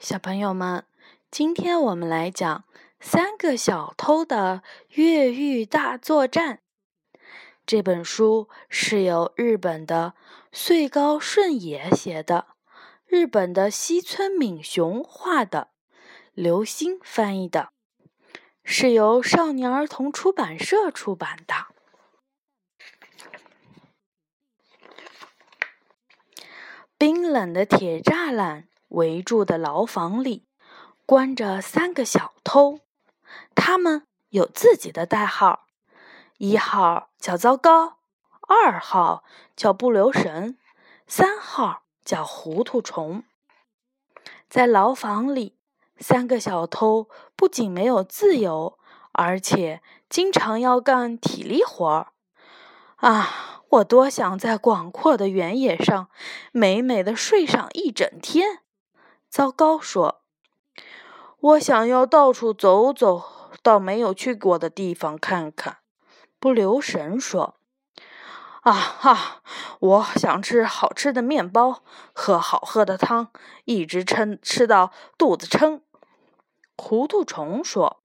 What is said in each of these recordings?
小朋友们，今天我们来讲《三个小偷的越狱大作战》。这本书是由日本的穗高顺也写的，日本的西村敏雄画的，刘星翻译的，是由少年儿童出版社出版的。冰冷的铁栅栏。围住的牢房里，关着三个小偷，他们有自己的代号：一号叫糟糕，二号叫不留神，三号叫糊涂虫。在牢房里，三个小偷不仅没有自由，而且经常要干体力活儿。啊，我多想在广阔的原野上美美的睡上一整天！糟糕，说：“我想要到处走走，到没有去过的地方看看。”不留神说：“啊哈，我想吃好吃的面包，喝好喝的汤，一直撑吃到肚子撑。”糊涂虫说：“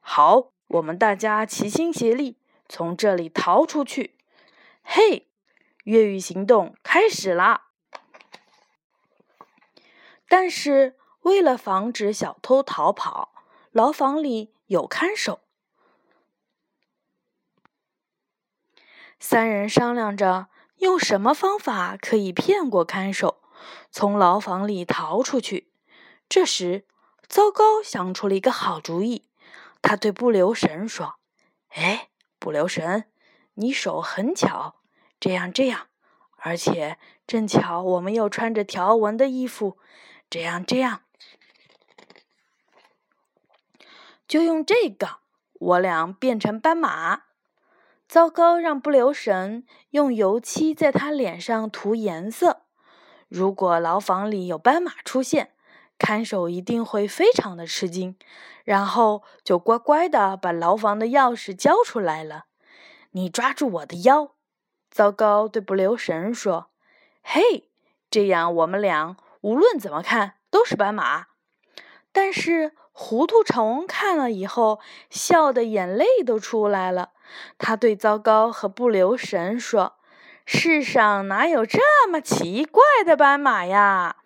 好，我们大家齐心协力，从这里逃出去。”嘿，越狱行动开始啦！但是，为了防止小偷逃跑，牢房里有看守。三人商量着用什么方法可以骗过看守，从牢房里逃出去。这时，糟糕想出了一个好主意。他对不留神说：“哎，不留神，你手很巧，这样这样，而且正巧我们又穿着条纹的衣服。”这样，这样，就用这个，我俩变成斑马。糟糕，让不留神用油漆在他脸上涂颜色。如果牢房里有斑马出现，看守一定会非常的吃惊，然后就乖乖的把牢房的钥匙交出来了。你抓住我的腰。糟糕，对不留神说：“嘿，这样我们俩。”无论怎么看都是斑马，但是糊涂虫看了以后笑的眼泪都出来了。他对糟糕和不留神说：“世上哪有这么奇怪的斑马呀？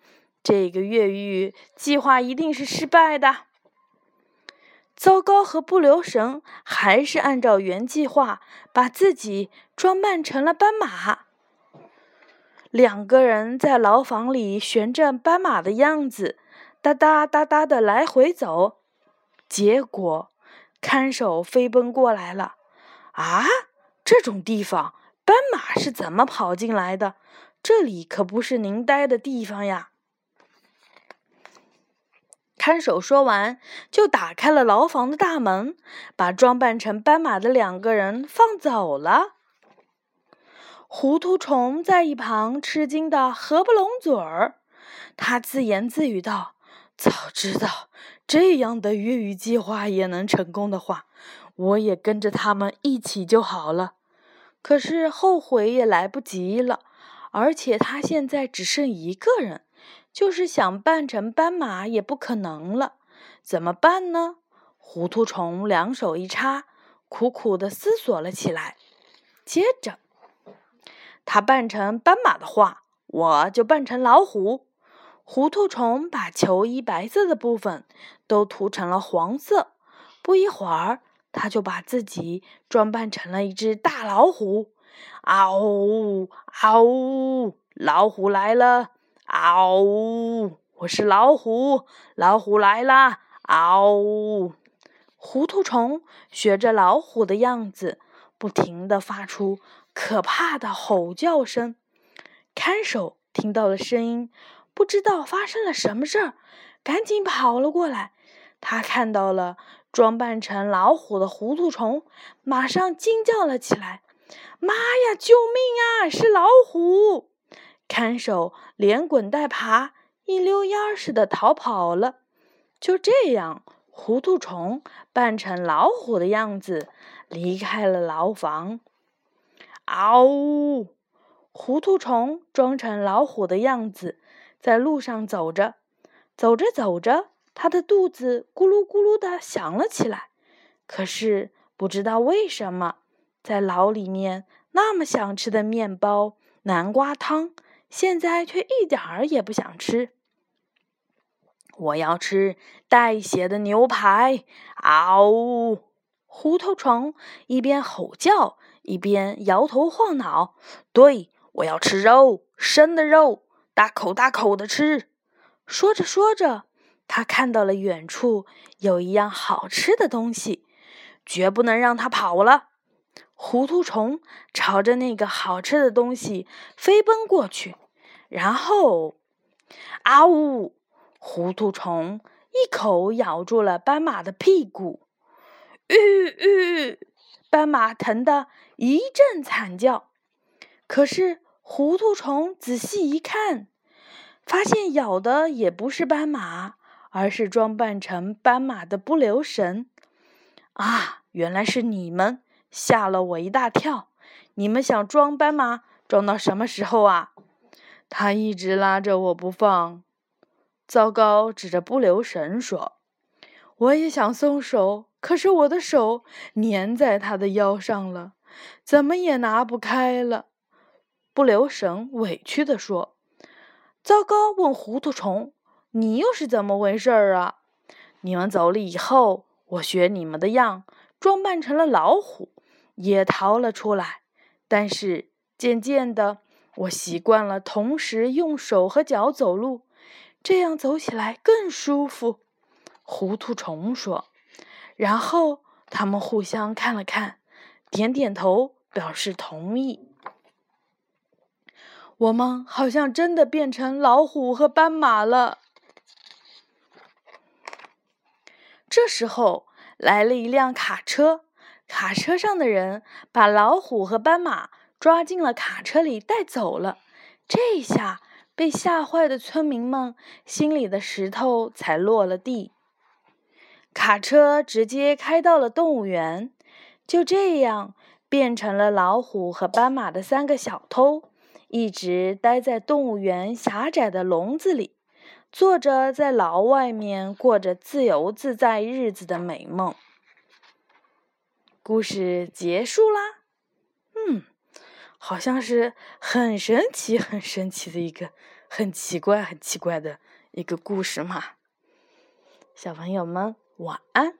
这个越狱计划一定是失败的。”糟糕和不留神还是按照原计划把自己装扮成了斑马。两个人在牢房里旋着斑马的样子，哒哒哒哒的来回走。结果，看守飞奔过来了。啊，这种地方，斑马是怎么跑进来的？这里可不是您待的地方呀！看守说完，就打开了牢房的大门，把装扮成斑马的两个人放走了。糊涂虫在一旁吃惊的合不拢嘴儿，他自言自语道：“早知道这样的越狱计划也能成功的话，我也跟着他们一起就好了。可是后悔也来不及了，而且他现在只剩一个人，就是想扮成斑马也不可能了。怎么办呢？”糊涂虫两手一插，苦苦的思索了起来，接着。他扮成斑马的话，我就扮成老虎。糊涂虫把球衣白色的部分都涂成了黄色。不一会儿，他就把自己装扮成了一只大老虎。嗷呜嗷呜，老虎来了！嗷呜，我是老虎，老虎来啦！嗷呜，糊涂虫学着老虎的样子，不停地发出。可怕的吼叫声，看守听到了声音，不知道发生了什么事儿，赶紧跑了过来。他看到了装扮成老虎的糊涂虫，马上惊叫了起来：“妈呀，救命啊！是老虎！”看守连滚带爬，一溜烟儿似的逃跑了。就这样，糊涂虫扮成老虎的样子，离开了牢房。嗷呜！糊涂虫装成老虎的样子，在路上走着。走着走着，他的肚子咕噜咕噜的响了起来。可是不知道为什么，在牢里面那么想吃的面包、南瓜汤，现在却一点儿也不想吃。我要吃带血的牛排！嗷呜！糊涂虫一边吼叫，一边摇头晃脑。对，我要吃肉，生的肉，大口大口的吃。说着说着，他看到了远处有一样好吃的东西，绝不能让它跑了。糊涂虫朝着那个好吃的东西飞奔过去，然后，啊呜！糊涂虫一口咬住了斑马的屁股，吁 吁！斑马疼得一阵惨叫。可是糊涂虫仔细一看，发现咬的也不是斑马，而是装扮成斑马的不留神。啊，原来是你们，吓了我一大跳！你们想装斑马，装到什么时候啊？他一直拉着我不放。糟糕！指着不留神说：“我也想松手，可是我的手粘在他的腰上了，怎么也拿不开了。”不留神委屈地说：“糟糕！”问糊涂虫：“你又是怎么回事儿啊？”你们走了以后，我学你们的样，装扮成了老虎，也逃了出来。但是渐渐的，我习惯了同时用手和脚走路。这样走起来更舒服，糊涂虫说。然后他们互相看了看，点点头表示同意。我们好像真的变成老虎和斑马了。这时候来了一辆卡车，卡车上的人把老虎和斑马抓进了卡车里带走了。这下。被吓坏的村民们心里的石头才落了地。卡车直接开到了动物园，就这样变成了老虎和斑马的三个小偷，一直待在动物园狭窄的笼子里，做着在牢外面过着自由自在日子的美梦。故事结束啦，嗯。好像是很神奇、很神奇的一个很奇怪、很奇怪的一个故事嘛，小朋友们晚安。